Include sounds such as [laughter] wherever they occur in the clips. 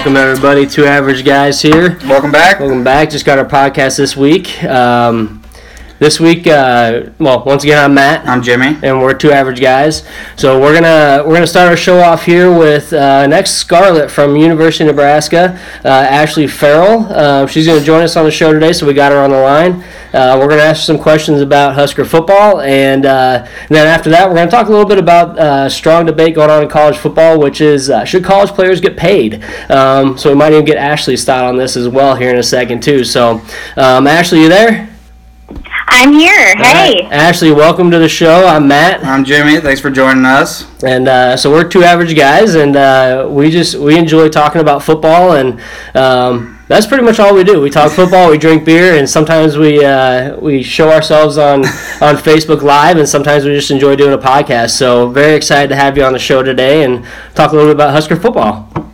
Welcome everybody, two average guys here. Welcome back. Welcome back. Just got our podcast this week. Um, this week, uh, well, once again, I'm Matt. I'm Jimmy. and we're two average guys. So we're gonna we're gonna start our show off here with uh, next Scarlet from University of Nebraska, uh, Ashley Farrell. Uh, she's gonna join us on the show today, so we got her on the line. Uh, we're gonna ask some questions about Husker football, and, uh, and then after that, we're gonna talk a little bit about uh, strong debate going on in college football, which is uh, should college players get paid? Um, so we might even get Ashley's thought on this as well here in a second too. So, um, Ashley, you there? I'm here. Hey. right. Ashley, welcome to the show. I'm Matt. I'm Jimmy. Thanks for joining us. And uh, so we're two average guys, and uh, we just we enjoy talking about football, and um, that's pretty much all we do. We talk football, we drink beer, and sometimes we uh, we show ourselves on on Facebook Live, and sometimes we just enjoy doing a podcast. So very excited to have you on the show today and talk a little bit about Husker football.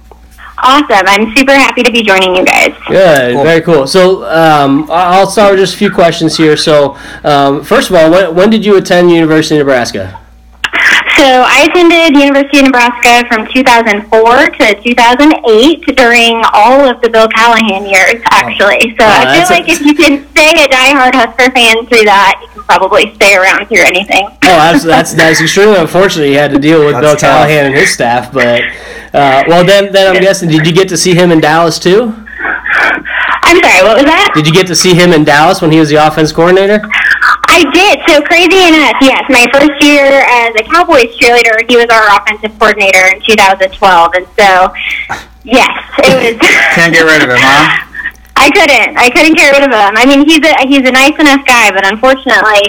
Awesome. I'm super happy to be joining you guys. Good, Cool. very cool. So um, I- I'll start with just a few questions here. So um, first of all, when, when did you attend University of Nebraska? So I attended University of Nebraska from 2004 to 2008 during all of the Bill Callahan years, actually. So Oh, I that's feel a- like if you can stay a diehard Husker fan through that, you can probably stay around through anything. Oh, that's that's, [laughs] that's extremely unfortunate. You had to deal with That's Bill tough. Callahan and his staff, but uh, well, then then I'm guessing, did you get to see him in Dallas too? I'm sorry, what was that? Did you get to see him in Dallas when he was the offense coordinator? I did. So crazy enough, yes. My first year as a Cowboys cheerleader, he was our offensive coordinator in 2012, and so yes, it was. [laughs] Can't get rid of him, huh? I couldn't. I couldn't get rid of him. I mean, he's a he's a nice enough guy, but unfortunately,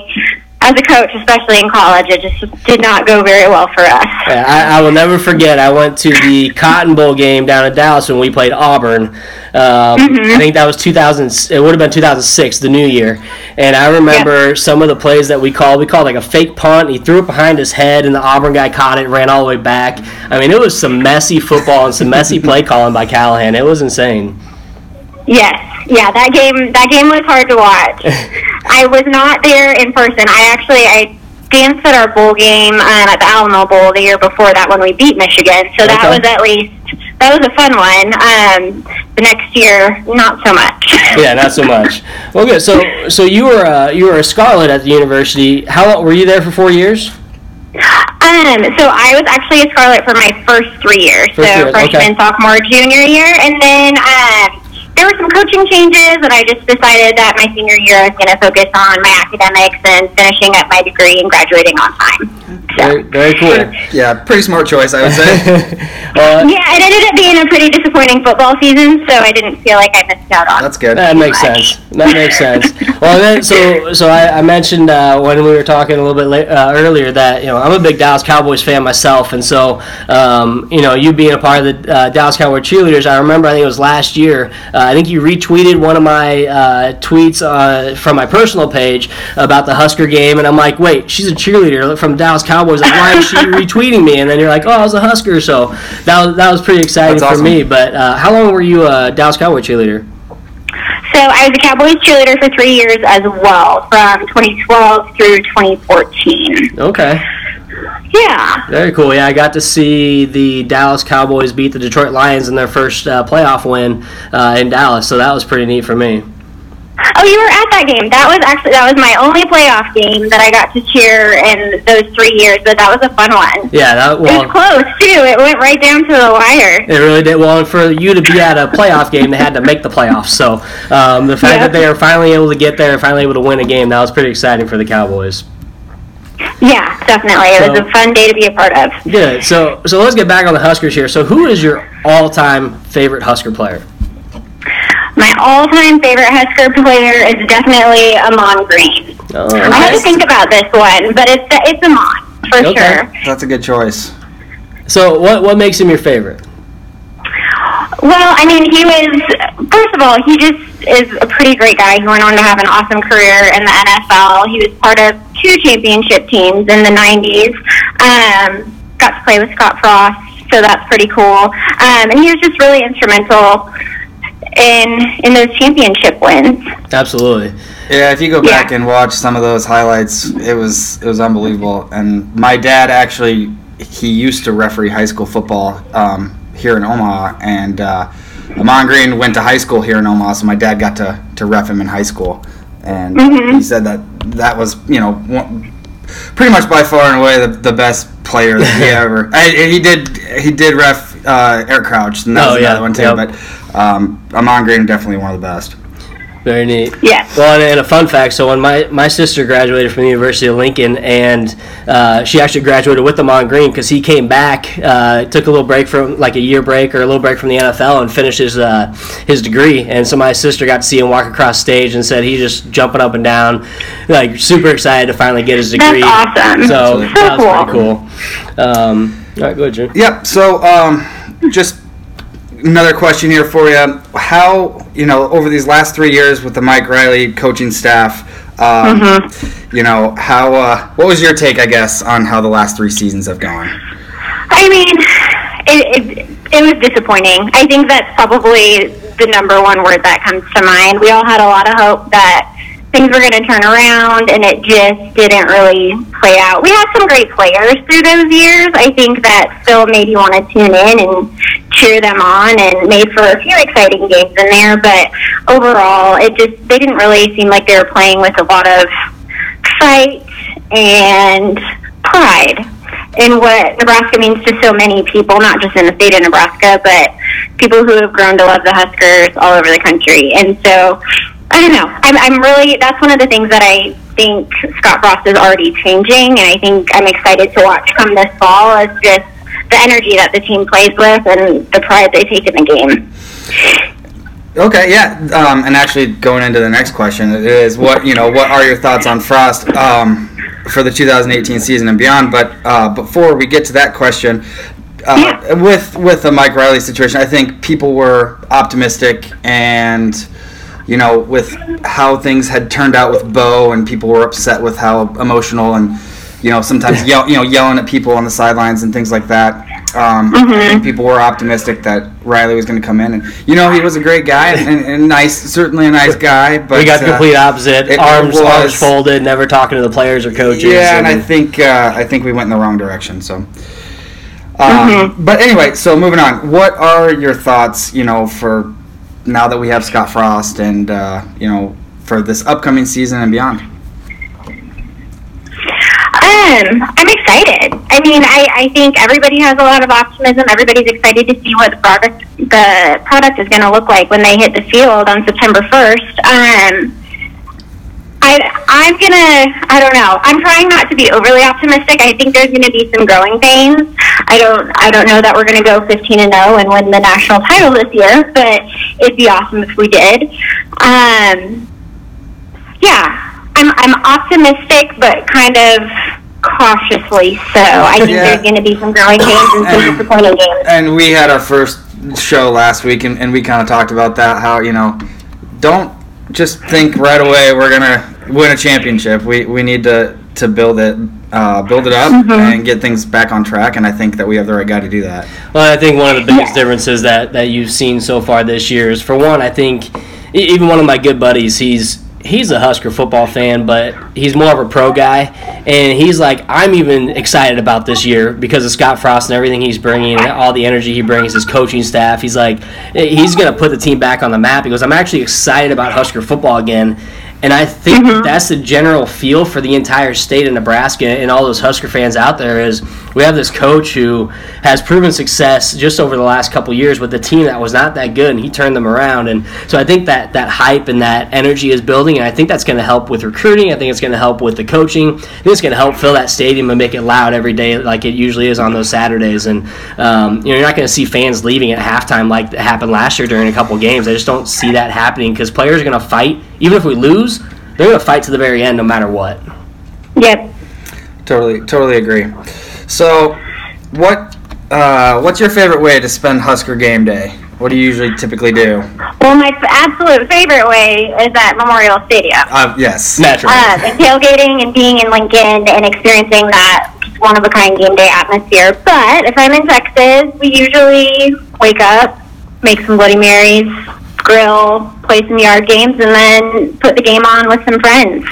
as a coach, especially in college, it just did not go very well for us. Yeah, I, I will never forget. I went to the Cotton Bowl game down in Dallas when we played Auburn. Um, I think that was 2000. It would have been 2006, the new year. And I remember some of the plays that we called. We called like a fake punt. He threw it behind his head, and the Auburn guy caught it, ran all the way back. I mean, it was some messy football and some messy play calling by Callahan. It was insane. Yes, yeah, that game that game was hard to watch. [laughs] I was not there in person. I actually I danced at our bowl game um, at the Alamo Bowl the year before that when we beat Michigan. So that Okay. was at least that was a fun one. Um, the next year, not so much. [laughs] Yeah, not so much. Well, good. So, so you were uh, you were a Scarlet at the university. How long were you there for? Four years. Um, so I was actually a Scarlet for my first three years, First so years, okay. freshman, sophomore, junior year, and then um, there were some coaching changes, and I just decided that my senior year I was going to focus on my academics and finishing up my degree and graduating on time. So. Very, very cool. Yeah, pretty smart choice, I would say. [laughs] uh, Yeah, it ended up being a pretty disappointing football season, so I didn't feel like I missed out on. That's good. That makes much. sense. That makes [laughs] sense. Well, then, so so I, I mentioned uh, when we were talking a little bit la- uh, earlier that you know I'm a big Dallas Cowboys fan myself, and so um, you know you being a part of the uh, Dallas Cowboy cheerleaders, I remember I think it was last year. Uh, I think you retweeted one of my uh, tweets uh, from my personal page about the Husker game, and I'm like, wait, she's a cheerleader from Dallas Cowboys. Was like, why is she [laughs] retweeting me? And then you're like, oh, I was a Husker, so that was that was pretty exciting That's for awesome. me. But uh, how long were you a Dallas Cowboy cheerleader? So I was a Cowboys cheerleader for three years as well, from 2012 through 2014. Okay. Yeah. Very cool. Yeah, I got to see the Dallas Cowboys beat the Detroit Lions in their first uh, playoff win uh, in Dallas, so that was pretty neat for me. Oh, you were at that game. That was actually that was my only playoff game that I got to cheer in those three years, but that was a fun one. Yeah, that It was well, close too. It went right down to the wire. it really did. Well, for you to be at a playoff game, they had to make the playoffs. So um, the fact Yeah. that they were finally able to get there, and finally able to win a game, that was pretty exciting for the Cowboys. Yeah, definitely. It was a fun day to be a part of. Good. So so let's get back on the Huskers here. So who is your all-time favorite Husker player? My all-time favorite Husker player is definitely Ahman Green. Oh, I had to think about this one, but it's it's Ahman for Okay. sure. That's a good choice. So what what makes him your favorite? Well, I mean, he was first of all, he just is a pretty great guy. He went on to have an awesome career in the NFL. He was part of two championship teams in the '90s. Um, got to play with Scott Frost, so that's pretty cool. Um, and he was just really instrumental in in those championship wins. Absolutely. Yeah, if you go back Yeah. and watch some of those highlights, it was it was unbelievable. And my dad actually he used to referee high school football um, here in Omaha, and uh, Ahman Green went to high school here in Omaha, so my dad got to to ref him in high school, and Mhm. he said that that was you know one, pretty much by far and away the, the best player that he [laughs] ever. I, he did he did ref uh, Eric Crouch, and that Oh, was yeah, another one too. yep. But um, Ahman Green definitely one of the best. Very neat. Yes. Well, and, and a fun fact. So when my, my sister graduated from the University of Lincoln, and uh, she actually graduated with Ahman Green because he came back, uh, took a little break from like a year break or a little break from the NFL, and finished his uh, his degree. And so my sister got to see him walk across stage and said he's just jumping up and down, like super excited to finally get his degree. That's degree. awesome. So So that was pretty cool. cool. Um, all right, go ahead, Jim. Yep. So, um, just another question here for you. How you know over these last three years with the Mike Riley coaching staff, um, Mm-hmm. you know how uh, what was your take, I guess, on how the last three seasons have gone? I mean, it, it, it was disappointing. I think that's probably the number one word that comes to mind. We all had a lot of hope that things were going to turn around, and it just didn't really play out. We had some great players through those years. I think that still made you want to tune in and cheer them on, and made for a few exciting games in there. But overall, it just they didn't really seem like they were playing with a lot of fight and pride in what Nebraska means to so many people, not just in the state of Nebraska, but people who have grown to love the Huskers all over the country. And so, I don't know. I'm, I'm really, that's one of the things that I think Scott Frost is already changing, and I think I'm excited to watch come this fall is just the energy that the team plays with and the pride they take in the game. Okay, yeah, um, and actually going into the next question is what you know what are your thoughts on Frost um, for the 2018 season and beyond? But uh, before we get to that question, uh, Yeah. with with the Mike Riley situation, I think people were optimistic and you know with how things had turned out with Bo and people were upset with how emotional and you know sometimes [laughs] yell, you know yelling at people on the sidelines and things like that. Um, I think people were optimistic that Riley was going to come in, and you know he was a great guy and, and, and nice, certainly a nice guy. But [laughs] we got the uh, complete opposite. it arms, was- arms folded, never talking to the players or coaches. yeah, and I think uh, I think we went in the wrong direction. So, um, but anyway, so moving on. What are your thoughts? You know, for now that we have Scott Frost, and uh, you know, for this upcoming season and beyond. Um, I'm excited. I mean, I, I think everybody has a lot of optimism. Everybody's excited to see what the product the product is going to look like when they hit the field on September 1st. Um, I I'm gonna I don't know. I'm trying not to be overly optimistic. I think there's going to be some growing pains. I don't I don't know that we're going to go 15 and 0 and win the national title this year, but it'd be awesome if we did. Um, yeah, I'm I'm optimistic, but kind of cautiously so. I think Yeah. there's going to be some growing pains and some And- disappointing games. And we had our first show last week, and, and we kind of talked about that. How you know, don't just think right away we're gonna win a championship. We we need to to build it. Uh, build it up and get things back on track, and I think that we have the right guy to do that. Well, I think one of the biggest Yeah. differences that, that you've seen so far this year is, for one, I think e- even one of my good buddies, he's he's a Husker football fan, but he's more of a pro guy, and he's like, I'm even excited about this year because of Scott Frost and everything he's bringing, and all the energy he brings, his coaching staff. He's like, he's gonna put the team back on the map. He goes, I'm actually excited about Husker football again. And I think that that's the general feel for the entire state of Nebraska and all those Husker fans out there is we have this coach who has proven success just over the last couple years with a team that was not that good and he turned them around. And so I think that that hype and that energy is building and I think that's going to help with recruiting. I think it's going to help with the coaching. I think it's going to help fill that stadium and make it loud every day like it usually is on those Saturdays. And um, you know you're not going to see fans leaving at halftime like that happened last year during a couple games. I just don't see that happening because players are going to fight even if we lose they're going to fight to the very end no matter what Yep. Totally, totally agree. So, what uh, what's your favorite way to spend Husker game day? What do you usually typically do? Well, my absolute favorite way is at Memorial Stadium. Uh, yes. naturally Uh, and tailgating and being in Lincoln and experiencing that one of a kind game day atmosphere. But if I'm in Texas, we usually wake up, make some Bloody Marys, grill, play some yard games, and then put the game on with some friends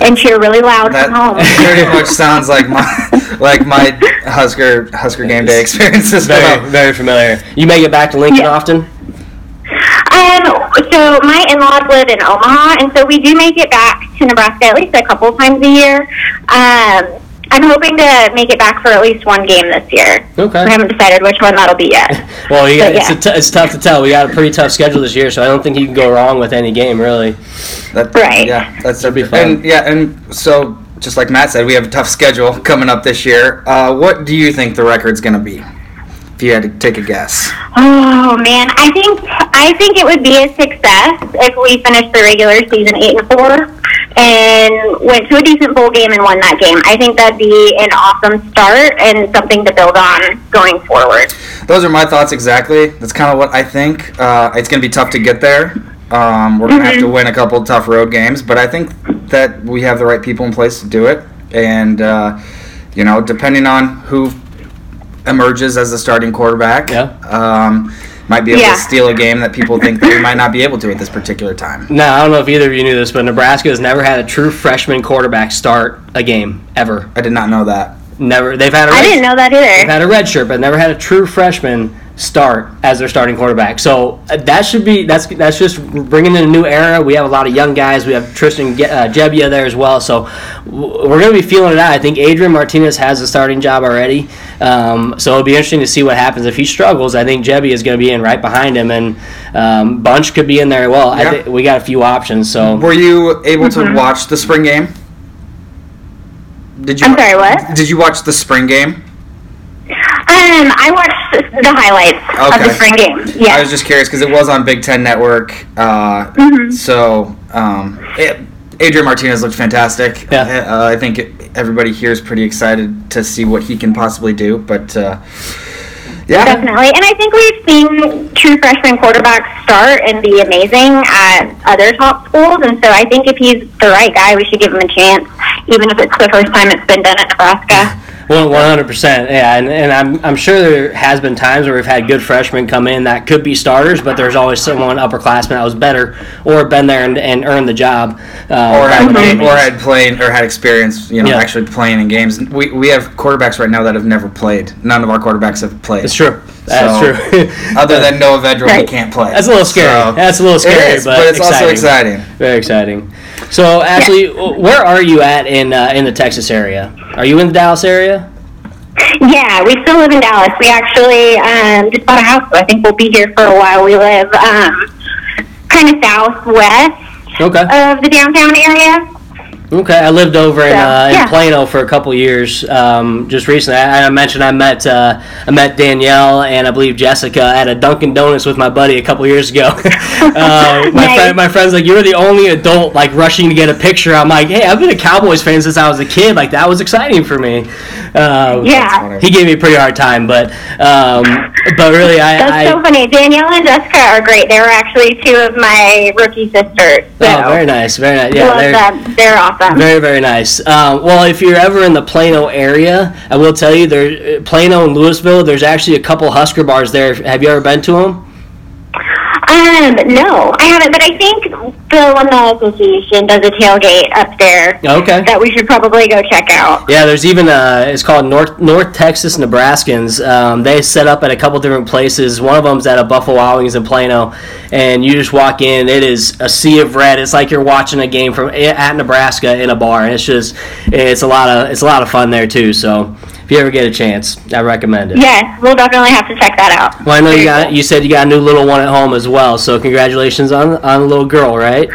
and cheer really loud That from home. [laughs] pretty much sounds like my [laughs] like my Husker Husker game day experience as very well. very familiar you make it back to Lincoln Yeah. often Um, so my in-laws live in Omaha, and so we do make it back to Nebraska at least a couple times a year. Um, I'm hoping to make it back for at least one game this year. Okay. I haven't decided which one that'll be yet. [laughs] Well, you got, But it's, yeah. a t- it's tough to tell. We got a pretty tough schedule this year, so I don't think you can go wrong with any game, really. That, Right. Yeah, that's That'd be fun. And yeah, and so just like Matt said, we have a tough schedule [laughs] coming up this year. Uh, what do you think the record's going to be? If you had to take a guess. Oh man, I think I think it would be a success if we finished the regular season eight and four and went to a decent bowl game and won that game. I think that'd be an awesome start and something to build on going forward. Those are my thoughts exactly. That's kind of what I think. Uh, it's going to be tough to get there. Um, we're going to have to win a couple tough road games, but I think that we have the right people in place to do it. And, uh, you know, depending on who emerges as the starting quarterback, Yeah. um, might be able Yeah. to steal a game that people think that we might not be able to at this particular time. Now, I don't know if either of you knew this, but Nebraska has never had a true freshman quarterback start a game ever. I did not know that. Never. They've had a I red, didn't know that either. they've had a red shirt, but never had a true freshman start as their starting quarterback. So uh, that should be that's that's just bringing in a new era. We have a lot of young guys. We have Tristan Ge- uh, Gebbia there as well. So w- we're going to be feeling it out. I think Adrian Martinez has a starting job already. Um, so it'll be interesting to see what happens if he struggles. I think Gebbia is going to be in right behind him, and um, Bunch could be in there as well. I Yeah. thi- we got a few options. So Were you able to watch the spring game? Did you? I'm sorry, what? Did you watch the spring game? Um, I watched the highlights of the spring game. Yeah, I was just curious because it was on Big Ten Network. Uh, Mm-hmm. So um, it, Adrian Martinez looked fantastic. Yeah. Uh, I think it, everybody here is pretty excited to see what he can possibly do. But uh, yeah, Definitely. And I think we've seen true freshman quarterbacks start and be amazing at other top schools. And so I think if he's the right guy, we should give him a chance, even if it's the first time it's been done at Nebraska. [laughs] One hundred percent, yeah, and, and I'm I'm sure there has been times where we've had good freshmen come in that could be starters, but there's always someone upperclassman that was better or been there and, and earned the job. Uh, or had played, or had played or had experience, you know, Yeah. actually playing in games. We, we have quarterbacks right now that have never played. None of our quarterbacks have played. It's true. That's So, true. [laughs] Other than Noah Vedral, he Right. can't play. That's a little scary. So- That's a little scary, It is, but, but it's also exciting. exciting. Very exciting. So, Ashley, where are you at in uh, in the Texas area? Are you in the Dallas area? Yeah, we still live in Dallas. We actually um, just bought a house, so I think we'll be here for a while. We live um, kind of southwest Okay. of the downtown area. Okay, I lived over in, Yeah. uh, in Yeah. Plano for a couple years. Um, just recently, I, I mentioned I met uh, I met Danielle and I believe Jessica at a Dunkin' Donuts with my buddy a couple years ago. [laughs] uh, [laughs] my Nice. friend, my friend's like, "You're the only adult like rushing to get a picture." I'm like, "Hey, I've been a Cowboys fan since I was a kid. Like that was exciting for me." Uh, Yeah. he gave me a pretty hard time, but um, but really, I, That's I so funny. Danielle and Jessica are great. They were actually two of my rookie sisters. So oh, very nice, very nice. Yeah, love they're- them. Very, very nice. Um, well, if you're ever in the Plano area, I will tell you, there, Plano and Lewisville, there's actually a couple Husker bars there. Have you ever been to them? Um, no, I haven't, but I think the Alumni Association does a tailgate up there Okay. that we should probably go check out. Yeah, there's even a. It's called North North Texas Nebraskans. Um, they set up at a couple different places. One of them's at a Buffalo Wild Wings in Plano, and you just walk in. It is a sea of red. It's like you're watching a game from at Nebraska in a bar. And it's just, it's a lot of it's a lot of fun there too. So if you ever get a chance, I recommend it. Yes, we'll definitely have to check that out. Well, I know you got cool. you said you got a new little one at home as well. So congratulations on on the little girl, right?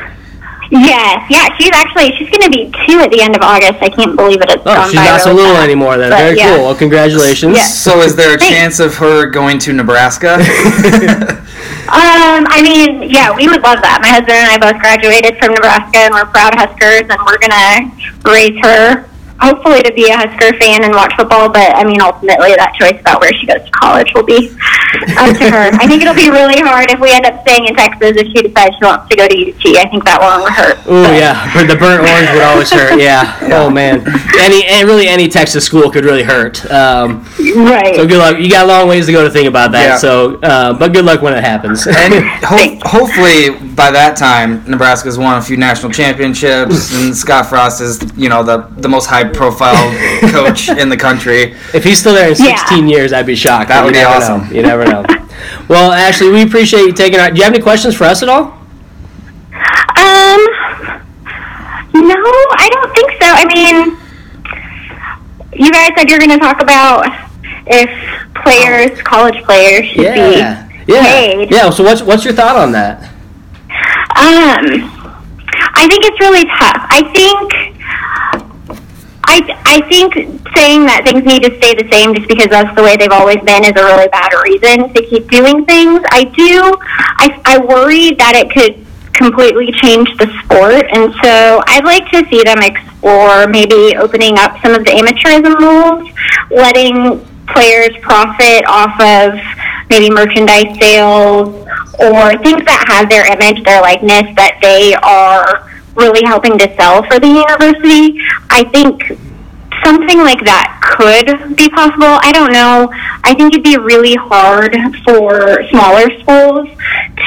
Yes, yeah, she's actually she's going to be two at the end of August. I can't believe it. It's Oh, gone she's by not so really little fast. anymore. Then But, very yeah. cool. Well, congratulations. Yeah. So is there a Thanks. chance of her going to Nebraska? [laughs] Um, I mean, yeah, we would love that. My husband and I both graduated from Nebraska, and we're proud Huskers, and we're gonna raise her hopefully to be a Husker fan and watch football. But I mean, ultimately, that choice about where she goes to college will be up to her. I think it'll be really hard if we end up staying in Texas if she decides she wants to go to UT. I think that one will hurt. Oh But- yeah, but the burnt orange would always hurt. [laughs] Yeah. Oh man. Any and really any Texas school could really hurt. Um, right. so good luck. You got a long ways to go to think about that. Yeah. So, uh, but good luck when it happens. and [laughs] ho- hopefully by that time, Nebraska's won a few national championships, [laughs] and Scott Frost is, you know, the the most high profile [laughs] coach in the country. if he's still there in Yeah. 16 years, I'd be shocked. That would be awesome. Know. You never know. [laughs] Well, Ashley, we appreciate you taking our. Do you have any questions for us at all? Um, no, I don't think so. I mean, you guys said you're going to talk about if players, college players, should Yeah. be Yeah. paid. Yeah. So what's what's your thought on that? Um, I think it's really tough. I think. I, I think saying that things need to stay the same just because that's the way they've always been is a really bad reason to keep doing things. I do, I, I worry that it could completely change the sport, and so I'd like to see them explore maybe opening up some of the amateurism rules, letting players profit off of maybe merchandise sales or things that have their image, their likeness that they are really helping to sell for the university. I think something like that could be possible. I don't know. I think it'd be really hard for smaller schools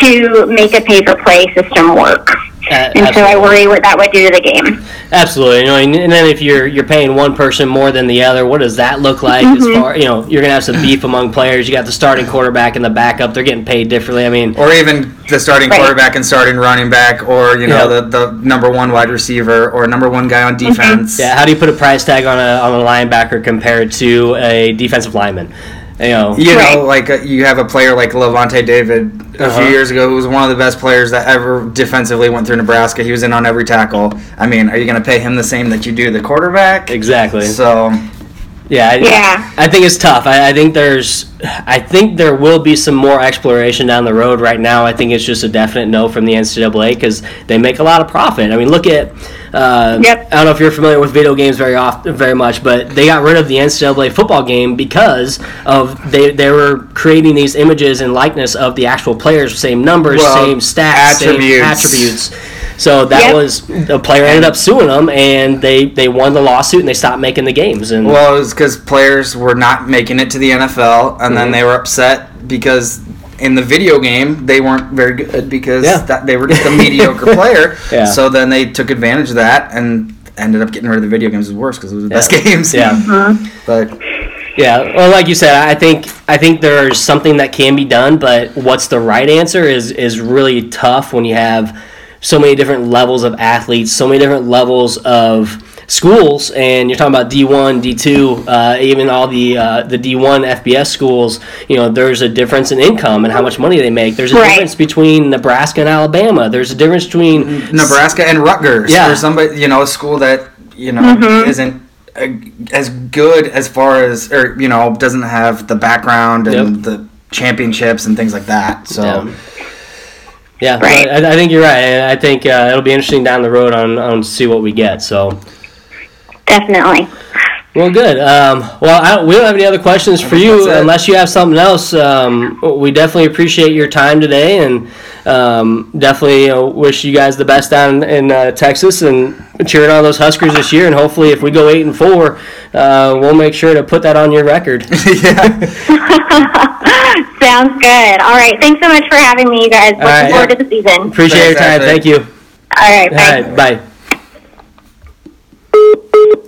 to make a pay for play system work. Uh, and so I worry what that would do to the game. Absolutely. You know, and, and then if you're you're paying one person more than the other, what does that look like? As far you know, you're gonna have some beef among players. You got the starting quarterback and the backup; they're getting paid differently. I mean, or even the starting Right. quarterback and starting running back, or you know Yeah. the, the number one wide receiver or number one guy on defense. yeah, how do you put a price tag on a on a linebacker compared to a defensive lineman? You know, You Right. know, like uh, you have a player like Lavonte David a Uh-huh. few years ago who was one of the best players that ever defensively went through Nebraska. He was in on every tackle. I mean, are you going to pay him the same that you do the quarterback? exactly. So, Yeah, I, Yeah. I think it's tough. I, I think there's, I think there will be some more exploration down the road. Right now, I think it's just a definite no from the NCAA because they make a lot of profit. I mean, look at, uh, Yep. I don't know if you're familiar with video games very often, very much, but they got rid of the NCAA football game because of they they were creating these images and likeness of the actual players, same numbers, Well, same stats, same attributes. Attributes. So that Yep. was the player ended up suing them, and they they won the lawsuit and they stopped making the games. And well, it was because players were not making it to the NFL, and then Mhm. they were upset because in the video game they weren't very good because Yeah. that, they were just a mediocre [laughs] player. Yeah. So then they took advantage of that and ended up getting rid of the video games. Was worse because it was the best Yeah. games. Yeah. [laughs] But Yeah, well, like you said, I think I think there's something that can be done, but what's the right answer is is really tough when you have so many different levels of athletes, so many different levels of schools, and you're talking about D1, D2, uh, even all the uh, the D1 FBS schools. You know, there's a difference in income and how much money they make. There's a Right. difference between Nebraska and Alabama. There's a difference between Nebraska and Rutgers. Yeah. Or somebody, you know, a school that, you know, Mm-hmm. isn't as good as far as, or, you know, doesn't have the background and Yep. the championships and things like that. So, Yeah. Yeah, Right. I, I think you're right. and I think uh, it'll be interesting down the road on on see what we get. So. Definitely. Well, good. Um, well, I we don't have any other questions for you unless you have something else. Um, we definitely appreciate your time today, and um, definitely you know, wish you guys the best down in uh, Texas and cheering on those Huskers this year. And hopefully, if we go eight and four, uh, we'll make sure to put that on your record. [laughs] yeah. [laughs] [laughs] Sounds good. All right. Thanks so much for having me, you guys. Looking right. forward to the season. Appreciate your time. Thanks, Thank you. All right. Bye. right, bye.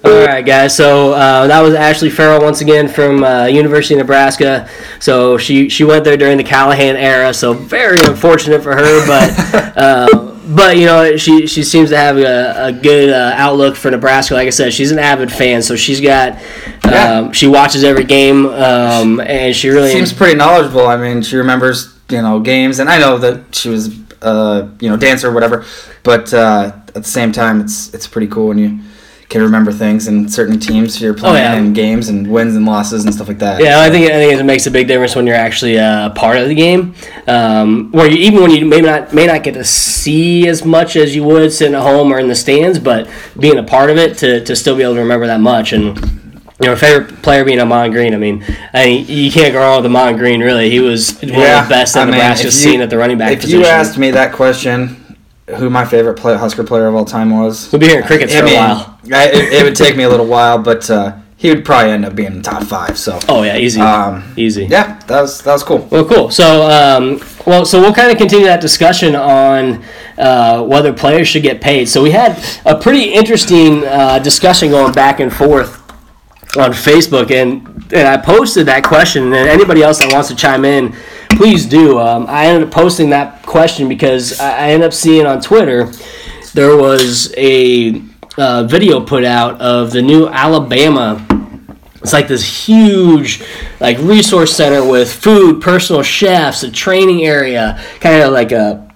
All right, guys. So uh, that was Ashley Farrell once again from uh, University of Nebraska. So she she went there during the Callahan era. So very unfortunate for her, but [laughs] uh, but you know she she seems to have a, a good uh, outlook for Nebraska. Like I said, she's an avid fan, so she's got Yeah. um, she watches every game, um, and she really Seems pretty knowledgeable. I mean, she remembers, you know, games, and I know that she was, uh, you know, dancer or whatever, but uh, at the same time, it's it's pretty cool when you can remember things and certain teams you're playing Oh, yeah. and games and wins and losses and stuff like that. Yeah, I think I think it makes a big difference when you're actually uh, part of the game. Um, where you, even when you may not may not get to see as much as you would sitting at home or in the stands, but being a part of it to, to still be able to remember that much and. You know, favorite player being Ahman Green. I mean, I mean, you can't go wrong with Ahman Green. Really, he was one of the best that I mean, Nebraska's seen at the running back If position. you asked me that question, who my favorite play, Husker player of all time was, we'll be hearing crickets I for mean, a while. I, it, it would take me a little while, but uh, he would probably end up being in the top five. So, Oh yeah, easy, um, easy. yeah, that was that was cool. Well, cool. So, um, well, so we'll kind of continue that discussion on uh, whether players should get paid. So we had a pretty interesting uh, discussion going back and forth on Facebook, and and I posted that question. And anybody else that wants to chime in, please do. Um, I ended up posting that question because I, I ended up seeing on Twitter there was a uh, video put out of the new Alabama. It's like this huge, like resource center with food, personal chefs, a training area, kind of like a,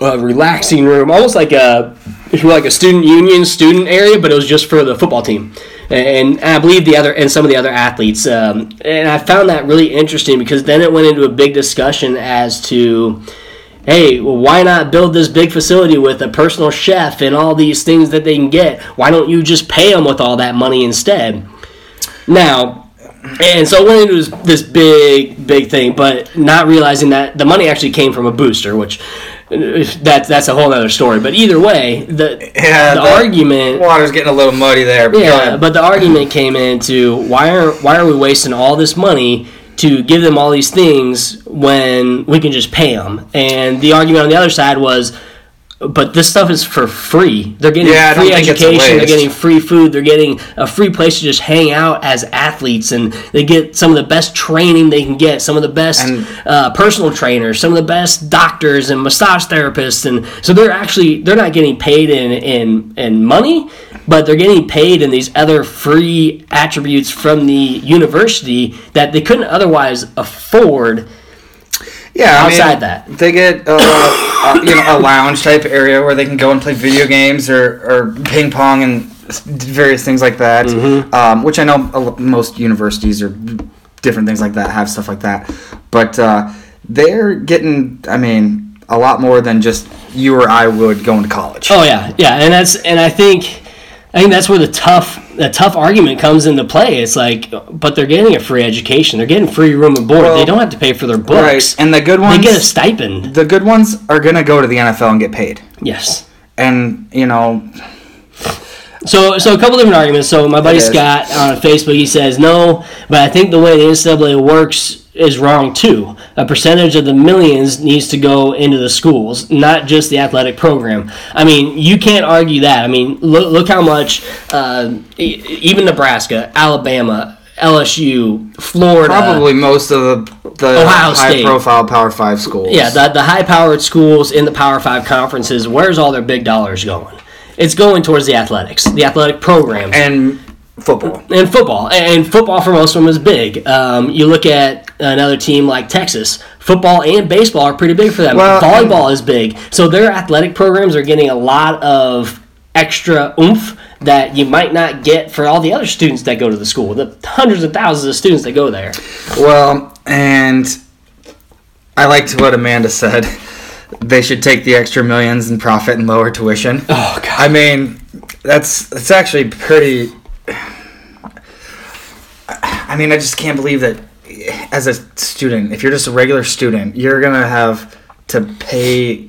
a relaxing room, almost like a like a student union student area, but it was just for the football team. And, and I believe the other and some of the other athletes, um, and I found that really interesting because then it went into a big discussion as to hey, well, why not build this big facility with a personal chef and all these things that they can get? Why don't you just pay them with all that money instead? Now, and so it went into this, big, big thing, but not realizing that the money actually came from a booster, which that's that's a whole other story. But either way, the Yeah, the, the argument Water's getting a little muddy there. but yeah, but the argument came into why are why are we wasting all this money to give them all these things when we can just pay them? And the argument on the other side was, but this stuff is for free. They're getting Yeah, free think it's a education. They're getting free food. They're getting a free place to just hang out as athletes, and they get some of the best training they can get. Some of the best uh, personal trainers, some of the best doctors and massage therapists, and so they're actually they're not getting paid in in in money, but they're getting paid in these other free attributes from the university that they couldn't otherwise afford. Yeah, I mean, outside that. they get uh, [coughs] uh, you know a lounge type area where they can go and play video games or, or ping pong and various things like that. Mm-hmm. Um, which I know most universities or different things like that have stuff like that, but uh, they're getting. I mean, a lot more than just you or I would going to college. Oh yeah, yeah, and that's and I think I think that's where the tough the tough argument comes into play. It's like, but they're getting a free education. They're getting free room and board. Well, they don't have to pay for their books. right, and the good ones, they get a stipend. the good ones are gonna go to the NFL and get paid. Yes. And you know, So, so a couple different arguments. So my buddy Scott on Facebook, he says no, but I think the way the NCAA works is wrong too. A percentage of the millions needs to go into the schools, not just the athletic program. I mean, you can't argue that. I mean, look, look how much uh, even Nebraska, Alabama, LSU, Florida, probably most of the the Ohio high State. profile Power Five schools. Yeah, the, the high powered schools in the Power Five conferences, where's all their big dollars going? It's going towards the athletics, the athletic programs. and football. and football and football for most of them is big um, you look at Uh, another team like texas football and baseball are pretty big for them Well, volleyball is big so their athletic programs are getting a lot of extra oomph that you might not get for all the other students that go to the school the hundreds of thousands of students that go there Well, and I liked what Amanda said. [laughs] They should take the extra millions in profit and lower tuition. oh god I mean, that's that's actually pretty. [sighs] I mean, I just can't believe that as a student, if you're just a regular student, you're gonna have to pay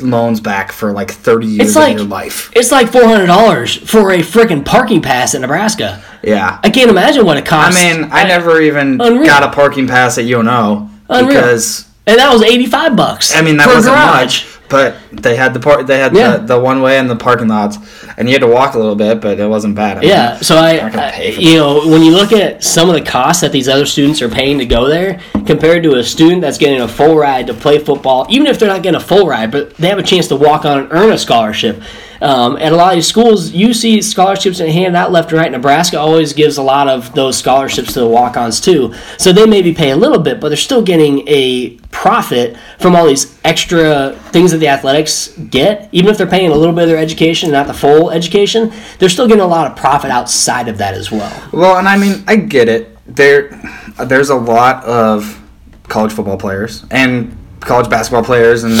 loans back for like 30 years It's like- of your life. it's like $400 for a freaking parking pass in nebraska Yeah. i can't imagine what it costs. I mean, I never even Unreal. got a parking pass at UNO Unreal. because and that was 85 bucks I mean that wasn't much, but they had the part they had Yeah. the, the one way and the parking lots, and you had to walk a little bit, but it wasn't bad. I mean, Yeah, so I, I- you know, when you look at some of the costs that these other students are paying to go there, compared to a student that's getting a full ride to play football, even if they're not getting a full ride, but they have a chance to walk on and earn a scholarship. Um, at a lot of these schools, you see scholarships in hand out left and right. Nebraska always gives a lot of those scholarships to the walk-ons too, so they maybe pay a little bit, but they're still getting a profit from all these extra things that the athletics get. Even if they're paying a little bit of their education, not the full education, they're still getting a lot of profit outside of that as well. Well, and I mean, I get it. There, there's a lot of college football players and college basketball players, and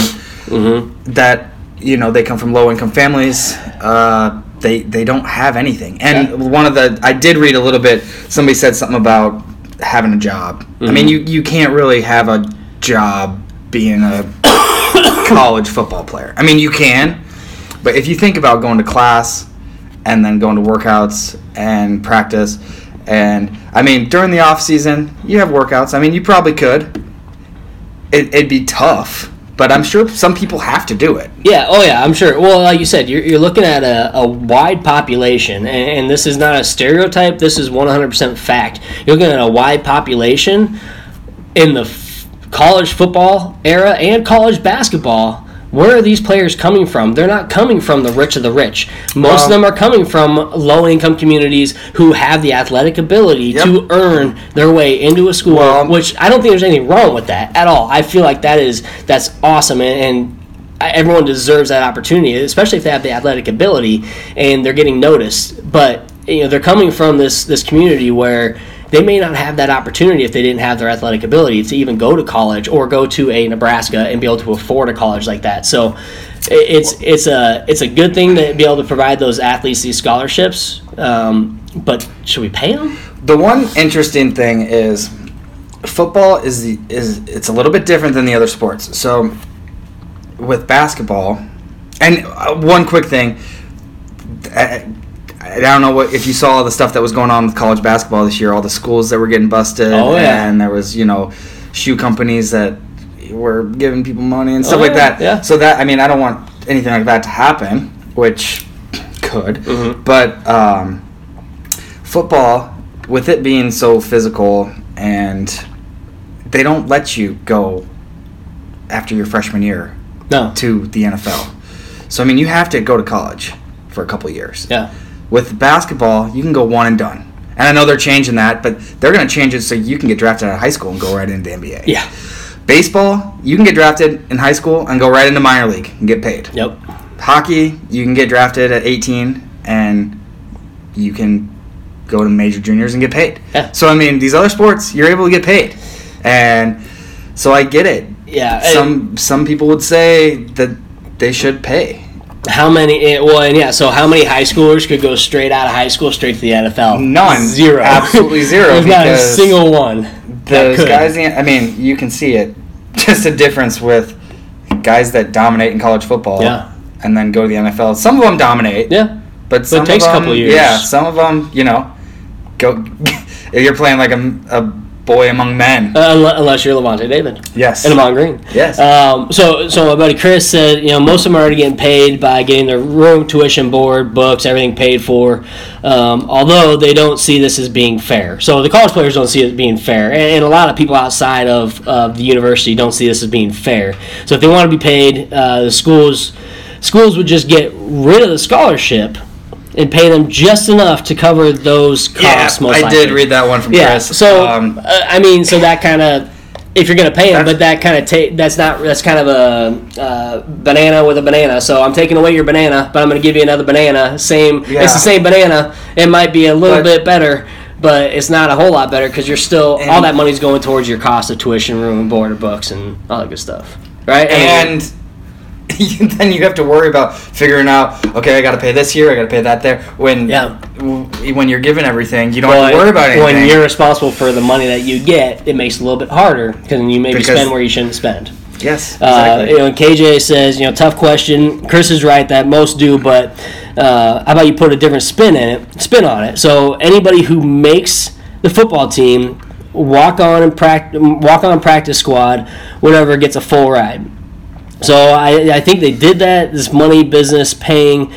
Mm-hmm. that you know they come from low income families. Uh, they they don't have anything. And one of the I did read a little bit. Somebody said something about having a job. I Mm-hmm. mean, you you can't really have a job being a [coughs] college football player. I mean, you can, but if you think about going to class and then going to workouts and practice, and I mean, during the off season, you have workouts. I mean, you probably could. It, it'd be tough, but I'm sure some people have to do it. Yeah, oh yeah, I'm sure. Well, like you said, you're, you're looking at a, a wide population, and, and this is not a stereotype, this is 100% fact. You're looking at a wide population in the f- college football era and college basketball. Where are these players coming from? They're not coming from the rich of the rich. Most of them are coming from low income communities who have the athletic ability Yep. to earn their way into a school, Well- which I don't think there's anything wrong with that at all. I feel like that is that's awesome and, and everyone deserves that opportunity, especially if they have the athletic ability and they're getting noticed. But you know, they're coming from this this community where they may not have that opportunity if they didn't have their athletic ability to even go to college or go to a Nebraska and be able to afford a college like that. So it's it's a it's a good thing to be able to provide those athletes these scholarships. Um, but should we pay them? The one interesting thing is football is the is it's a little bit different than the other sports. So with basketball, and uh, one quick thing, I, don't know what if you saw all the stuff that was going on with college basketball this year, all the schools that were getting busted, Oh, yeah. and there was you know shoe companies that were giving people money and stuff Oh, like that. yeah. So that I mean, I don't want anything like that to happen, which could, Mhm. but. um football with it being so physical and they don't let you go after your freshman year No. to the NFL. So I mean you have to go to college for a couple years. Yeah. With basketball, you can go one and done. And I know they're changing that, but they're going to change it so you can get drafted out of high school and go right into the NBA. Yeah. Baseball, you can get drafted in high school and go right into minor league and get paid. Yep. Hockey, you can get drafted at 18 and you can go to major juniors and get paid. Yeah. So I mean, these other sports, you're able to get paid, and so I get it. Yeah. Some some people would say that they should pay. How many? eh, Well, and yeah. So, how many high schoolers could go straight out of high school straight to the NFL? None. Zero. Absolutely zero, There's not a single one. Those guys, I mean, you can see it. [laughs] Just a difference with guys that dominate in college football, Yeah. and then go to the NFL. Some of them dominate, Yeah. but some takes a of them, couple of years. Yeah, some of them, you know, go. [laughs] if you're playing like a, a boy among men, Uh, unless you're Lavonte David yes, and Ahman Green. yes, Um, so, so my buddy Chris said, you know, most of them are already getting paid by getting their room, tuition, board, books, everything paid for. Um, although they don't see this as being fair. So the college players don't see it as being fair, and, and a lot of people outside of, of the university don't see this as being fair. So if they want to be paid, uh, the schools schools would just get rid of the scholarship and pay them just enough to cover those yeah. costs. most I likely. did read that one from Yeah. Chris. So um, uh, I mean, so that kind of if you're gonna pay them, but that kind of take that's not that's kind of a uh, banana with a banana. So I'm taking away your banana, but I'm gonna give you another banana. Same, Yeah. it's the same banana. It might be a little But- bit better. But it's not a whole lot better because you're still all that money's going towards your cost of tuition, room, and board, books, and all that good stuff, right? And, mean, [laughs] then you have to worry about figuring out. Okay, I got to pay this here. I got to pay that there. When Yeah. w- when you're given everything, you don't well, have to worry about anything. when you're responsible for the money that you get, it makes it a little bit harder because you maybe Because- spend where you shouldn't spend. yes, Uh, exactly. you know, KJ says, you know, tough question. Chris is right that most do, but uh, how about you put a different spin in it, spin on it? So anybody who makes the football team walk on and practice, walk on practice squad, whatever, gets a full ride. So I, I think they did that. This money business paying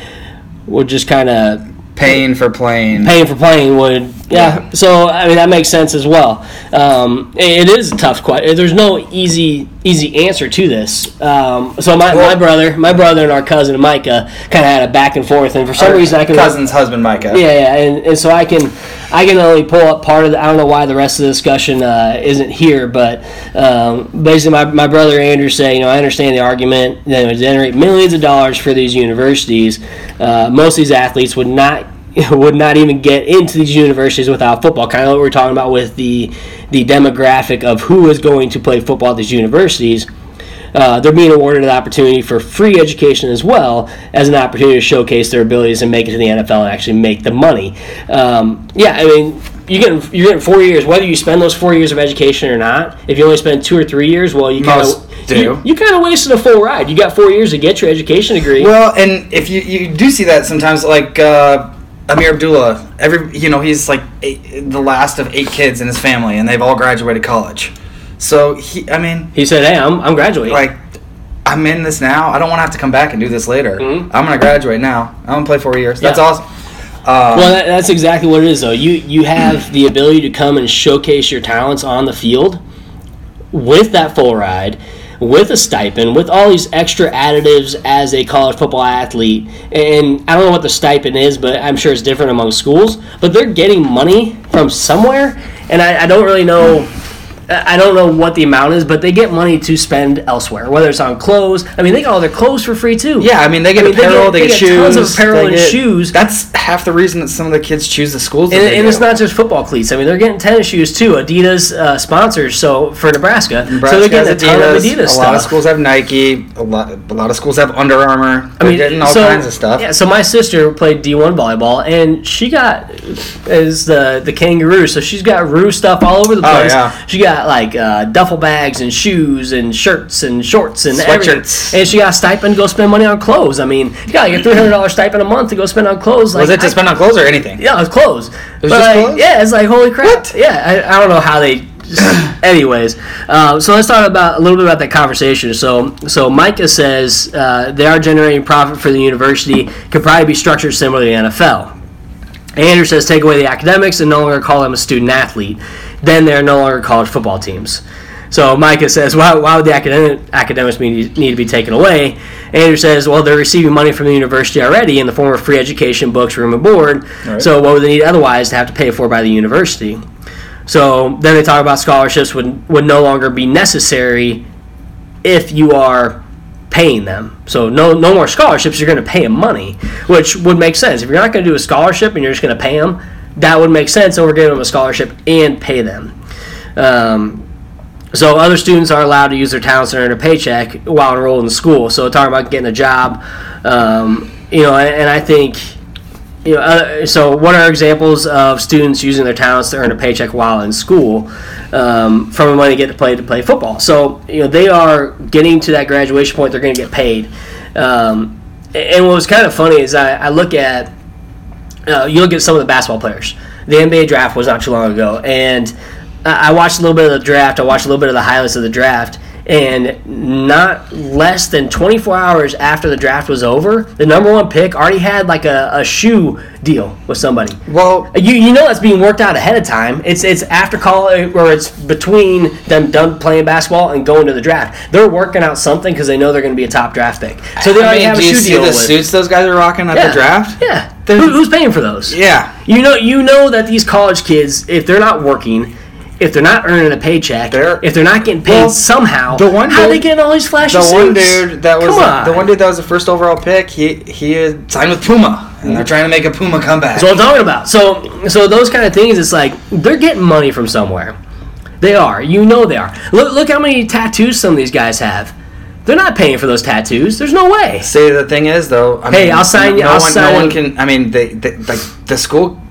would just kind of paying for playing. paying for playing would yeah. So I mean that makes sense as well. Um, it is a tough question. There's no easy easy answer to this. Um, so my, my brother, my brother and our cousin Micah kind of had a back and forth, and for some reason I can cousin's husband Micah. yeah, yeah, and, and so I can I can only pull up part of the. I don't know why the rest of the discussion uh, isn't here, but um, basically, my, my brother Andrew said, you know, I understand the argument that it would generate millions of dollars for these universities. Uh, most of these athletes would not [laughs] would not even get into these universities without football. Kind of what we we're talking about with the the demographic of who is going to play football at these universities uh, they're being awarded an opportunity for free education as well as an opportunity to showcase their abilities and make it to the NFL and actually make the money. Um, yeah, I mean, you get you're getting four years. Whether you spend those four years of education or not, if you only spend two or three years, well, you kind of you, you kind of wasted a full ride. You got four years to get your education degree. Well, and if you you do see that sometimes, like uh, Ameer Abdullah, every you know he's like eight, the last of eight kids in his family, and they've all graduated college. So he, I mean, he said, "Hey, I'm, I'm graduating." like I'm in this now. I don't want to have to come back and do this later. Mhm. I'm gonna graduate now. I'm gonna play four years. That's Yeah. awesome. Um, Well, that, that's exactly what it is, though. You you have the ability to come and showcase your talents on the field with that full ride, with a stipend, with all these extra additives as a college football athlete. And I don't know what the stipend is, but I'm sure it's different among schools. But they're getting money from somewhere, and I, I don't really know. I don't know what the amount is, but they get money to spend elsewhere, whether it's on clothes. I mean, they get all their clothes for free too. yeah, I mean they get I mean, they apparel, get- they they get, get shoes, tons of apparel they and get- shoes. That's half the reason that some of the kids choose the schools. And, they and it's not just football cleats. I mean, they're getting tennis shoes too. Adidas uh, sponsors so for Nebraska, so they're getting a ton of Adidas, a stuff. lot of schools have Nike. A lot, a lot of schools have Under Armour. They're getting all so, kinds of stuff. Yeah, so my sister played D1 volleyball, and she got is the the kangaroo. So she's got Roo stuff all over the place. Oh, place. yeah. She got like uh, duffel bags and shoes and shirts and shorts and everything. And she got a stipend to go spend money on clothes. I mean, you got like a three hundred dollars stipend a month to go spend on clothes. Like, Was it to I- spend on clothes or anything? yeah, it was clothes. But, was just like, clothes? Yeah, it's like holy crap. What? Yeah, I, I don't know how they. [clears throat] anyways, uh, so let's talk about a little bit about that conversation. So, so Micah says uh, they are generating profit for the university. Could probably be structured similar to the NFL. Andrew says take away the academics and no longer call them a student athlete. Then they're no longer college football teams. So Micah says, why, why would the academic, academics need, need to be taken away? Andrew says, well, they're receiving money from the university already in the form of free education, books, room, and board. Right. So what would they need otherwise to have to pay for by the university? So then they talk about scholarships would, would no longer be necessary if you are paying them. So no no more scholarships. You're going to pay them money, which would make sense. If you're not going to do a scholarship and you're just going to pay them, that would make sense. So we're giving them a scholarship and pay them. Um, so other students are allowed to use their talents and earn a paycheck while enrolled in school. So talking about getting a job, um, you know, and, and I think. You know, uh, so what are examples of students using their talents to earn a paycheck while in school um, from money they get to play to play football? So you know they are getting to that graduation point; they're going to get paid. Um, and what was kind of funny is I, I look at uh, you look at some of the basketball players. The NBA draft was not too long ago, and I watched a little bit of the draft. I watched a little bit of the highlights of the draft, and not less than 24 hours after the draft was over, the number one pick already had like a, a shoe deal with somebody. Well, You, you know that's being worked out ahead of time. It's it's after college or it's between them done playing basketball and going to the draft. They're working out something because they know they're going to be a top draft pick. So they I already mean, have a do you shoe see deal the with. suits those guys are rocking at yeah. the draft? Yeah. Who, who's paying for those? Yeah. You know, you know that these college kids, if they're not working, if they're not earning a paycheck, They're- if they're not getting paid Well, someone, the one how are they dude- getting all these flashy The suits? one dude that was the one dude that was the first overall pick, he he signed with Puma, and they're trying to make a Puma comeback. That's what I'm talking about. So, so those kind of things, it's like they're getting money from somewhere. They are. You know they are. Look, look how many tattoos some of these guys have. They're not paying for those tattoos. There's no way. Say the thing is though. I Hey, mean, I'll sign you- No I'll one, sign- no one can. I mean, they, they like the school.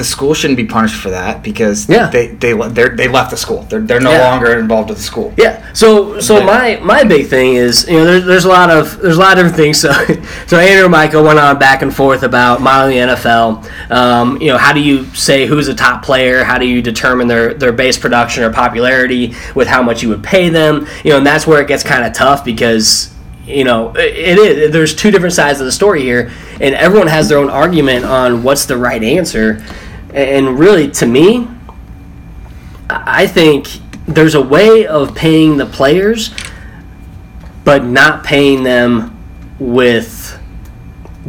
The school shouldn't be punished for that because Yeah. they they they left the school. They're they're no Yeah. longer involved with the school. Yeah. So so Yeah. my my big thing is you know there, there's a lot of there's a lot of different things. So [laughs] so Andrew and Michael went on back and forth about modeling the NFL. Um, you know how do you say who's a top player? How do you determine their their base production or popularity with how much you would pay them? You know and that's where it gets kind of tough because. You know, it is. There's two different sides of the story here, and everyone has their own argument on what's the right answer. And really, to me, I think there's a way of paying the players, but not paying them with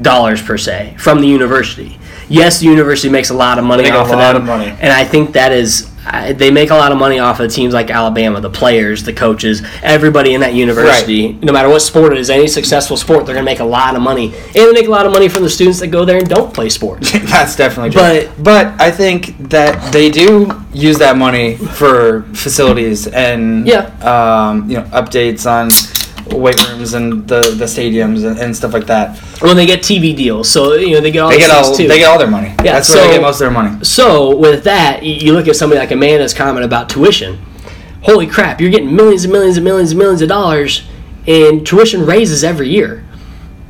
dollars per se from the university. Yes, the university makes a lot of money Make a of lot them, of money. and I think that is I- they make a lot of money off of teams like Alabama, the players, the coaches, everybody in that university. No matter what sport it is, any successful sport, they're going to make a lot of money, and they make a lot of money from the students that go there and don't play sports. [laughs] That's definitely true. But- but I think that they do use that money for facilities and Yeah. um, you know updates on weight rooms and the, the stadiums and, and stuff like that. Well, they get TV deals, so you know they get all They get all too. they get all their money. Yeah, That's where they so- get most of their money. So with that, you you look at somebody like Amanda's comment about tuition. Holy crap! You're getting millions and millions and millions and millions of dollars, and tuition raises every year.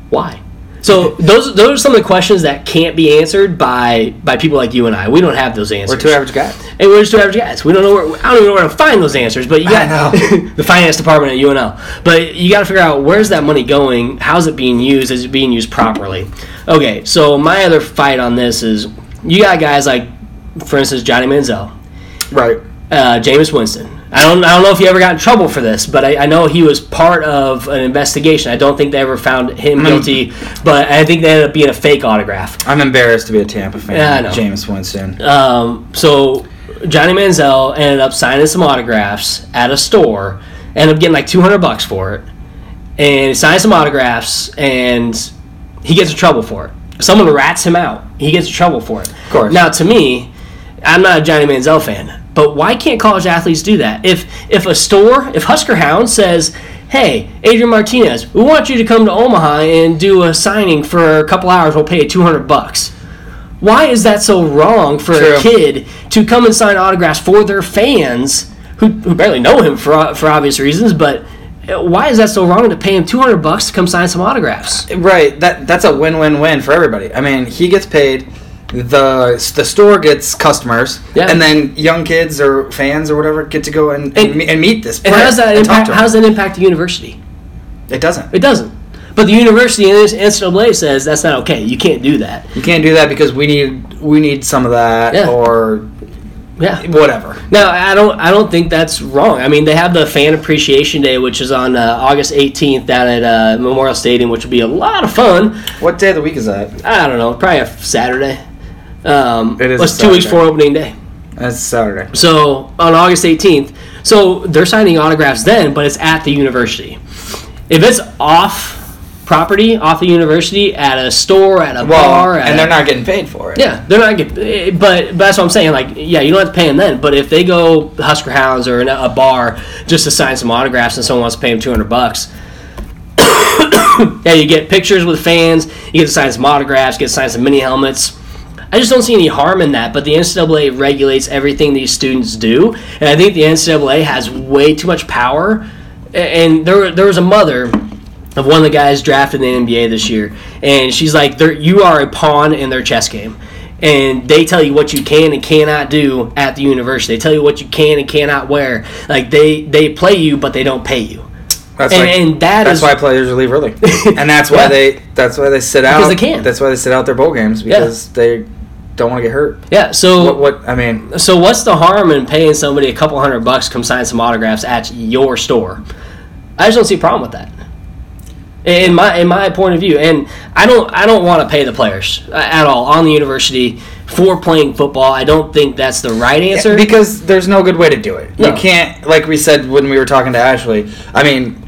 Why? So those those are some of the questions that can't be answered by by people like you and I. We don't have those answers. We're two average guys. And we're just two average guys. We don't know where I don't even know where to find those answers. But you got I [laughs] the finance department at UNL. But you got to figure out where's that money going? How's it being used? Is it being used properly? Okay. So my other fight on this is you got guys like, for instance, Johnny Manziel, Right. uh, Jameis Winston. I don't, I don't know if he ever got in trouble for this, but I, I know he was part of an investigation. I don't think they ever found him Mm. guilty, but I think they ended up being a fake autograph. I'm embarrassed to be a Tampa fan. Yeah, I know. James Winston. Um, so Johnny Manziel ended up signing some autographs at a store, ended up getting like 200 bucks for it, and he signed some autographs, and he gets in trouble for it. Someone rats him out. He gets in trouble for it. Of course. Now, to me, I'm not a Johnny Manziel fan, but why can't college athletes do that? If if a store, if Husker Hound says, "Hey, Adrian Martinez, we want you to come to Omaha and do a signing for a couple hours. We'll pay you 200 bucks." Why is that so wrong for True. a kid to come and sign autographs for their fans who, who barely know him for for obvious reasons? But uh, why is that so wrong to pay him 200 bucks to come sign some autographs? Right. That that's a win-win-win for everybody. I mean, he gets paid. The the store gets customers, Yeah. and then young kids or fans or whatever get to go and and, And- meet this. And player how does that impact? to. How does that impact the university? It doesn't. It doesn't. But the university and this NCAA says that's not okay. You can't do that. You can't do that because we need we need some of that Yeah. or Yeah. whatever. No, I don't. I don't think that's wrong. I mean, they have the Fan Appreciation Day, which is on uh, August 18th down at uh, Memorial Stadium, which will be a lot of fun. What day of the week is that? I don't know, probably a Saturday. Um, It is It's two weeks before opening day. That's Saturday. So on August 18th, so they're signing autographs then, but it's at the university. If it's off property, off the university, at a store, at a Well, bar, at and they're not getting paid for it. Yeah, they're not getting. Eh, but, but that's what I'm saying. Like, yeah, you don't have to pay them then. But if they go Husker Hounds or in a, a bar just to sign some autographs, and someone wants to pay them 200 bucks, [coughs] yeah, you get pictures with fans. You get to sign some autographs. Get to sign some mini helmets. I just don't see any harm in that. But the NCAA regulates everything these students do, and I think the NCAA has way too much power. And there, there was a mother of one of the guys drafted in the NBA this year, and she's like, "You are a pawn in their chess game." And they tell you what you can and cannot do at the university. They tell you what you can and cannot wear. Like they they play you, but they don't pay you. That's And- like, and that that's is- why players leave early, [laughs] and that's why Yeah. they that's why they sit out. Because they can. That's why they sit out their bowl games because they don't want to get hurt. Yeah. So What, what I mean, So what's the harm in paying somebody a couple hundred bucks to come sign some autographs at your store? I just don't see a problem with that. In my in my point of view, and I don't I don't want to pay the players uh, at all on the university for playing football. I don't think that's the right answer. because there's no good way to do it. No. You can't, like we said when we were talking to Ashley. I mean,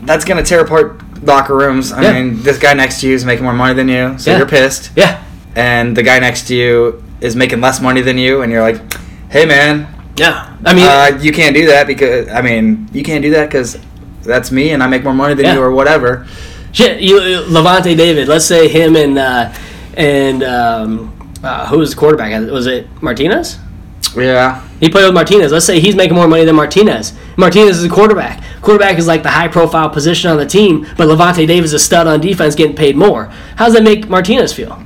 that's gonna tear apart locker rooms. I Yeah. mean, this guy next to you is making more money than you, so Yeah. you're pissed. yeah, And the guy next to you is making less money than you, and you're like, "Hey, man, yeah. I mean, uh, you can't do that because I mean, you can't do that because that's me, and I make more money than Yeah. you, or whatever." shit. You Lavonte David. Let's say him and uh, and um, uh, who was the quarterback? Was it Martinez? Yeah, He played with Martinez. Let's say he's making more money than Martinez. Martinez is a quarterback. Quarterback is like the high profile position on the team, but Lavonte Davis is a stud on defense getting paid more. How does that make Martinez feel?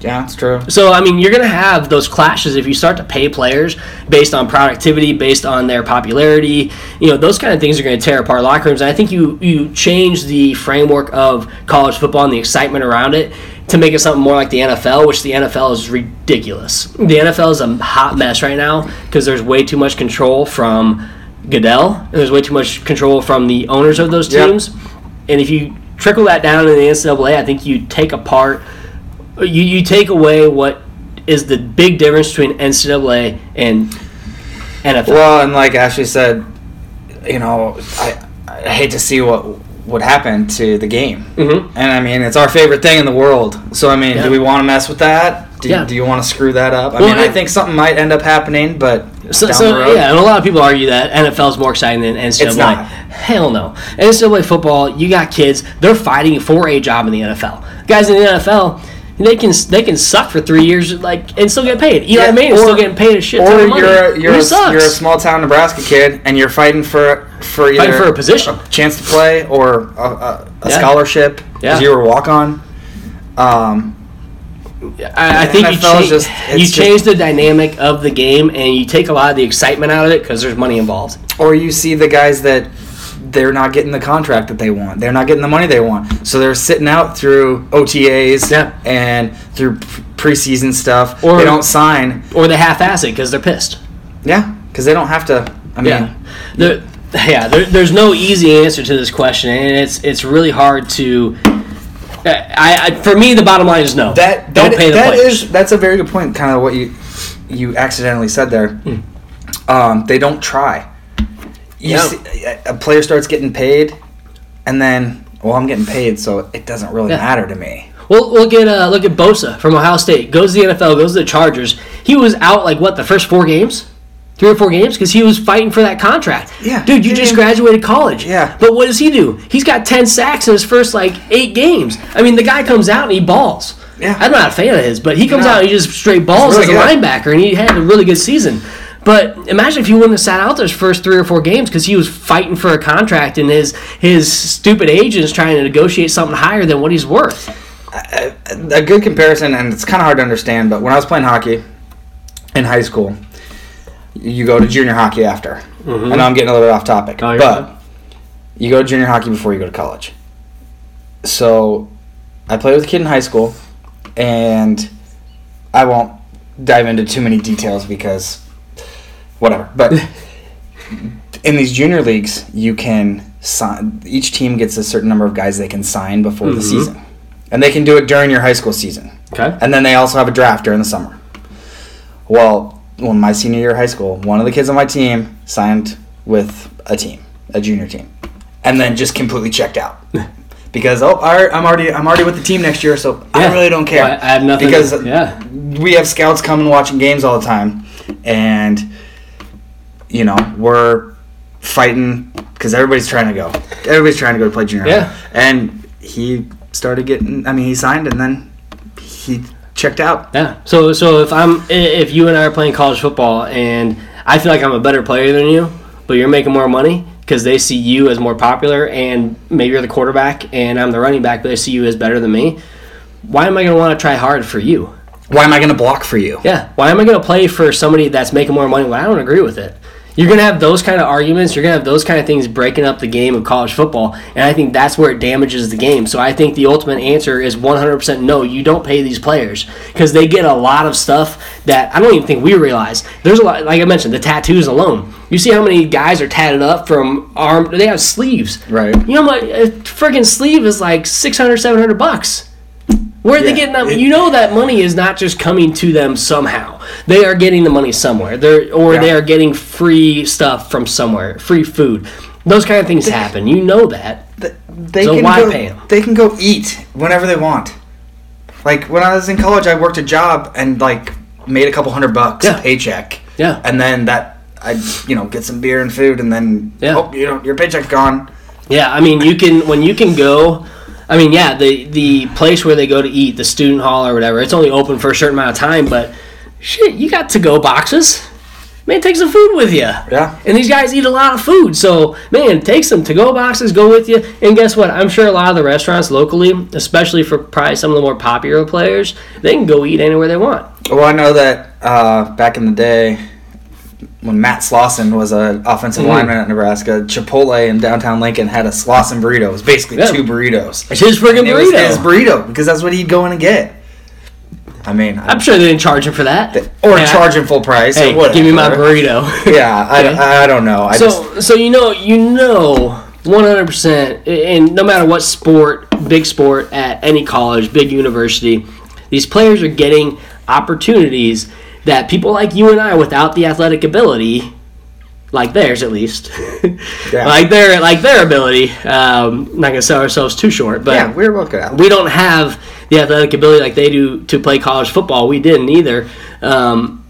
Yeah, it's true. So, I mean, you're going to have those clashes if you start to pay players based on productivity, based on their popularity. You know, those kind of things are going to tear apart locker rooms. And I think you, you change the framework of college football and the excitement around it to make it something more like the NFL, which the NFL is ridiculous. The NFL is a hot mess right now because there's way too much control from Goodell, and there's way too much control from the owners of those Yep. teams. And if you trickle that down in the NCAA, I think you take apart you, you take away what is the big difference between NCAA and NFL. Well, and like Ashley said, you know, I I hate to see what would happen to the game. Mhm. And I mean, it's our favorite thing in the world. So I mean, Yeah. do we want to mess with that? Do, Yeah. do you want to screw that up? I Well, mean, I it- think something might end up happening, but So, down so the road, yeah, and a lot of people argue that NFL is more exciting than NCAA. It's not. Hell no. NCAA football, you got kids, they're fighting for a job in the NFL. Guys in the NFL, they can they can suck for three years like and still get paid. Eli Yeah, Manning is or- still getting paid a shit ton or of money. you're you're a, you're a small town Nebraska kid and you're fighting for for either Fighting for a position. a chance to play or a, a, a Yeah. scholarship because Yeah. you were a walk on. Um, I, I think you, change, just- you just- change the dynamic of the game and you take a lot of the excitement out of it because there's money involved. or you see the guys that they're not getting the contract that they want. They're not getting the money they want. So they're sitting out through OTAs Yeah. and through preseason stuff. Or- they don't sign. Or they half-ass it because they're pissed. Yeah, because they don't have to. I mean, Yeah, there, [laughs] yeah. There, there's no easy answer to this question, and it's it's really hard to. I, I for me the bottom line is no. that don't that, pay the that players. is- that's a very good point. Kind of what you you accidentally said there. Hmm. Um, they don't try. You Yeah. see, a player starts getting paid, and then well, I'm getting paid, so it doesn't really Yeah. matter to me. Well, look at uh, look at Bosa from Ohio State. Goes to the NFL, goes to the Chargers. He was out like what the first four games, three or four games, because he was fighting for that contract. Yeah. dude, you just graduated college. Yeah. but what does he do? He's got ten sacks in his first like eight games. I mean, the guy comes out and he balls. Yeah. I'm not a fan of his, but he comes No. out and he just straight balls really as a linebacker, and he had a really good season. But imagine if he wouldn't have sat out those first three or four games because he was fighting for a contract, and his his stupid agents trying to negotiate something higher than what he's worth. a, a good comparison, and it's kind of hard to understand, but when I was playing hockey in high school, you go to junior hockey after. I know I'm getting a little bit off topic, Mm-hmm. Oh, but fine. you go to junior hockey before you go to college. So I played with a kid in high school, and I won't dive into too many details because whatever. But [laughs] in these junior leagues, you can sign. Each team gets a certain number of guys they can sign before the Mhm. season, and they can do it during your high school season. Okay. And then they also have a draft during the summer. Well, when my senior year of high school, one of the kids on my team signed with a team, a junior team, and then just completely checked out. [laughs] Because oh, right, I'm already I'm already with the team next year, so I really don't care. Well, I have nothing- because yeah. we have scouts coming watching games all the time, and you know we're fighting because everybody's trying to go. Everybody's trying to go to play junior. Yeah. high. and he started getting. I mean, he signed and then he checked out. Yeah. So so if I'm if you and I are playing college football and I feel like I'm a better player than you, but you're making more money because they see you as more popular and maybe you're the quarterback and I'm the running back, but they see you as better than me. Why am I going to want to try hard for you? Why am I going to block for you? Yeah. Why am I going to play for somebody that's making more money when I don't agree with it? You're going to have those kind of arguments. You're going to have those kind of things breaking up the game of college football. And I think that's where it damages the game. So I think the ultimate answer is 100% no, you don't pay these players because they get a lot of stuff that I don't even think we realize. There's a lot, like I mentioned, the tattoos alone. You see how many guys are tatted up from arm, they have sleeves. Right. You know what? A friggin' sleeve is like 600, 700 bucks. Where are they Yeah, getting that? it- you know that money is not just coming to them somehow. They are getting the money somewhere. They're or they are getting free stuff from somewhere, free food. Those kind of things happen. You know that. Th- They So can why go, pay 'em? They can go eat whenever they want. Like when I was in college, I worked a job and like made a couple hundred bucks Yeah. paycheck. Yeah. And then that I you know get some beer and food and then Yeah. oh you know your paycheck's gone. Yeah, I mean, you can when you can go. I mean, yeah, the the place where they go to eat, the student hall or whatever, it's only open for a certain amount of time. But shit, you got to go boxes. Man, take some food with you. Yeah. And these guys eat a lot of food, so man, take some to go boxes, go with you. And guess what? I'm sure a lot of the restaurants locally, especially for probably some of the more popular players, they can go eat anywhere they want. Well, I know that uh, back in the day when Matt Slauson was an offensive Mhm. lineman at Nebraska, Chipotle in downtown Lincoln had a Slauson burrito. It was basically Yeah. two burritos. It's his friggin' And it was burrito. his burrito because that's what he'd go in and get. I mean, I'm sure they didn't charge him for that. or Yeah. charge him full price. Hey, give me my burrito. [laughs] Yeah, I, Okay. I, I don't know. I just so so you know you know 100% and no matter what sport big sport at any college big university these players are getting opportunities that people like you and i without the athletic ability like theirs at least [laughs] Yeah. like their like their ability um, not gonna sell ourselves too short but yeah, we're both good we don't have the athletic ability like they do to play college football. We didn't either. Um,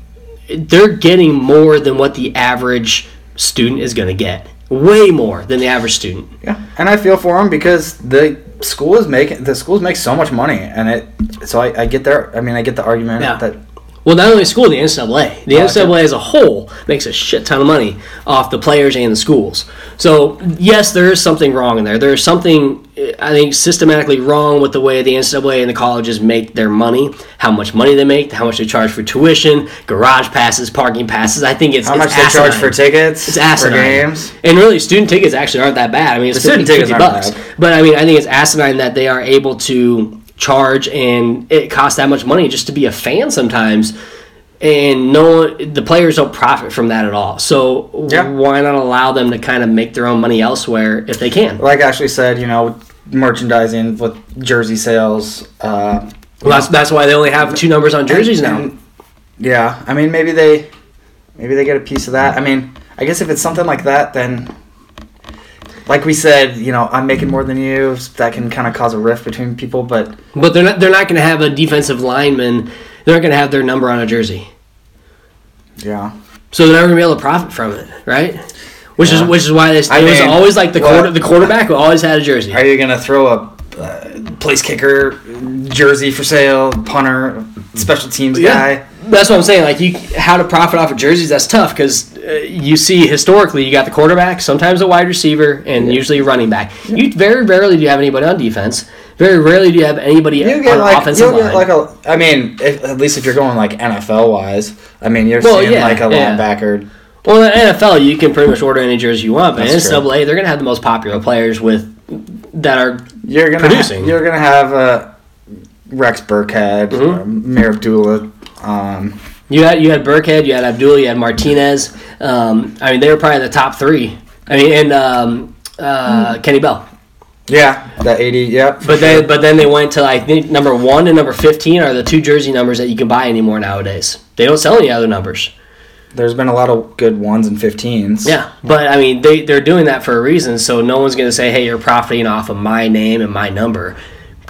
they're getting more than what the average student is going to get. Way more than the average student. Yeah, and I feel for them because the school is making the schools make so much money, and it. So I, I get their. I mean, I get the argument Yeah. that Well, not only school, the NCAA. The Oh, NCAA as a whole makes a shit ton of money off the players and the schools. So, yes, there is something wrong in there. There is something, eh, I think, systematically wrong with the way the NCAA and the colleges make their money, how much money they make, how much they charge for tuition, garage passes, parking passes. I think it's How it's much they charge for tickets? It's asinine. For games? And really, student tickets actually aren't that bad. I mean, it's The student tickets 50 aren't bucks. bad. But I mean, I think it's asinine that they are able to charge and it costs that much money just to be a fan sometimes. And no, the players don't profit from that at all. So Yeah. why not allow them to kind of make their own money elsewhere if they can? Like Ashley said, you know, merchandising with jersey sales. Uh, Well, that's, that's why they only have two numbers on jerseys now. and- yeah, I mean, maybe they, maybe they get a piece of that. I mean, I guess if it's something like that, then, like we said, you know, I'm making more than you. That can kind of cause a rift between people. But But they're not. They're not going to have a defensive lineman. They're not going to have their number on a jersey. yeah, So they're never gonna be able to profit from it, right? Which Yeah. is which is why they, I it was always like the what- quarter, the quarterback who always had a jersey. are you gonna throw a uh, place kicker jersey for sale, punter, special teams guy? That's what I'm saying. Like you, how to profit off of jerseys? That's tough because you see historically you got the quarterback, sometimes a wide receiver, and usually a running back. You very rarely do you have anybody on defense. Very rarely do you have anybody You on get like offensive you'll line. get like a. I mean, if, at least if you're going like NFL wise, I mean, you're Well, seeing yeah, like a yeah. linebacker. well, in the NFL, you can pretty much order any jersey you want, but That's true. NCAA, they're gonna have the most popular players with that are You're gonna Producing. you're gonna have uh, Rex Burkhead, Mhm. uh, Abdullah. Um, You had you had Burkhead, you had Abdul, you had Martinez. Um, I mean, they were probably the top three. I mean, and um, uh, Hmm. Kenny Bell. yeah, that eighty. Yep. But then, but then they went to I think number one and number fifteen are the two jersey numbers that you can buy anymore nowadays. They don't sell any other numbers. there's been a lot of good ones and 15s. Yeah, but I mean, they they're doing that for a reason. So no one's going to say, "Hey, you're profiting off of my name and my number,"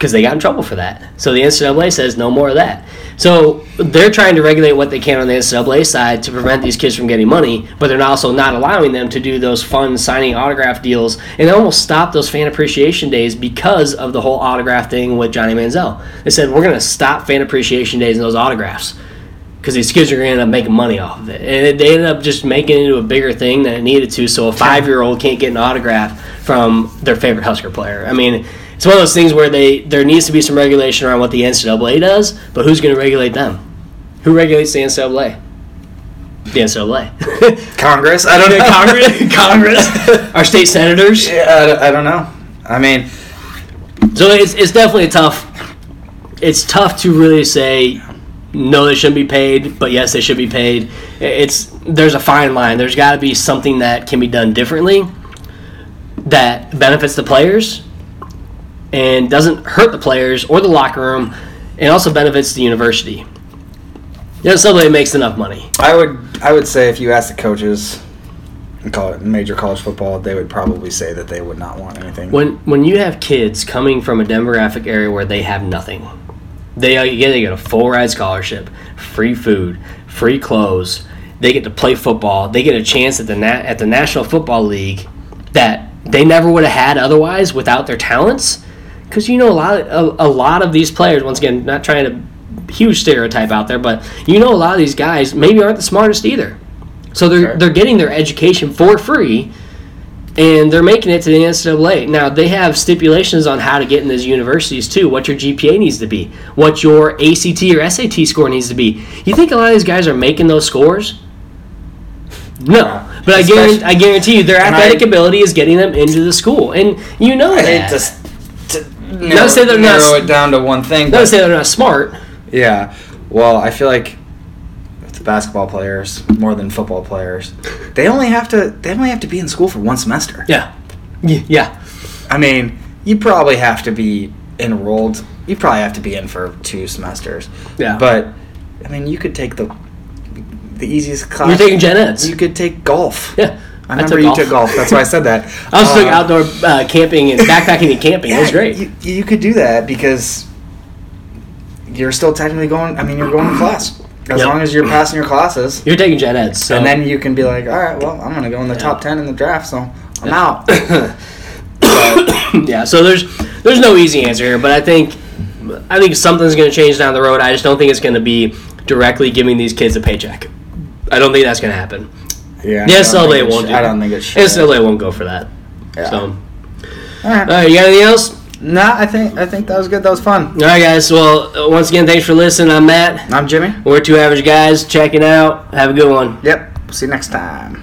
because they got in trouble for that. So the NCAA says no more of that. So they're trying to regulate what they can on the NCAA side to prevent these kids from getting money, but they're also not allowing them to do those fun signing autograph deals, and they almost stopped those fan appreciation days because of the whole autograph thing with Johnny Manziel. They said we're going to stop fan appreciation days and those autographs because these kids are going to end up making money off of it. And they ended up just making it into a bigger thing than it needed to. So a five year old can't get an autograph from their favorite Husker player. I mean, it's one of those things where they there needs to be some regulation around what the NCAA does, but who's going to regulate them? Who regulates the NCAA? The NCAA. [laughs] Congress. I don't know. Congress, [laughs] Congress, our state senators. Yeah, I, don't- I don't know. I mean, So it's, it's definitely tough. It's tough to really say no, they shouldn't be paid, but yes, they should be paid. It's there's a fine line. There's got to be something that can be done differently that benefits the players and doesn't hurt the players or the locker room, and also benefits the university. You know, somebody makes enough money. I would I would say if you ask the coaches, and call it major college football, they would probably say that they would not want anything. When when you have kids coming from a demographic area where they have nothing, they yeah, they get a full ride scholarship, free food, free clothes. They get to play football. They get a chance at the na- at the National Football League that they never would have had otherwise without their talents. Because you know a lot of, a, a lot of these players. Once again, not trying to huge stereotype out there, but you know a lot of these guys maybe aren't the smartest either. So they're Sure. they're getting their education for free and they're making it to the NCAA. Now they have stipulations on how to get in these universities too. What your GPA needs to be, what your ACT or SAT score needs to be. You think a lot of these guys are making those scores? No, but I guarantee, I guarantee you, their athletic I- ability is getting them into the school, and you know I that. Hate to, s- to narrow, say they're not narrow it down to one thing. Not say they're not smart. yeah, well, I feel like with basketball players more than football players, they only have to they only have to be in school for one semester. Yeah, yeah. I mean, you probably have to be enrolled. You probably have to be in for two semesters. Yeah. But I mean, you could take the the easiest class. You're taking gen eds. You could take golf. Yeah, I remember you took golf. That's why I said that. [laughs] I also took Uh, outdoor uh, camping and backpacking and camping. it was great. You, you could do that because you're still technically going. I mean, you're going to class as Yep. long as you're passing your classes, You're taking gen eds, so and then you can be like, all right, well, I'm going to go in the Yeah. top ten in the draft, so I'm out. [coughs] yeah, so there's there's no easy answer here, but I think I think something's going to change down the road. I just don't think it's going to be directly giving these kids a paycheck. I don't think that's going to happen. Yeah. The I don't SLA think it won't sh- do I don't think it should. SLA won't go for that. Yeah. So, All right. all right, you got anything else? Nah, I think I think that was good. That was fun. All right, guys. Well, uh, once again, thanks for listening. I'm Matt. I'm Jimmy. We're two average guys checking out. Have a good one. Yep. See you next time.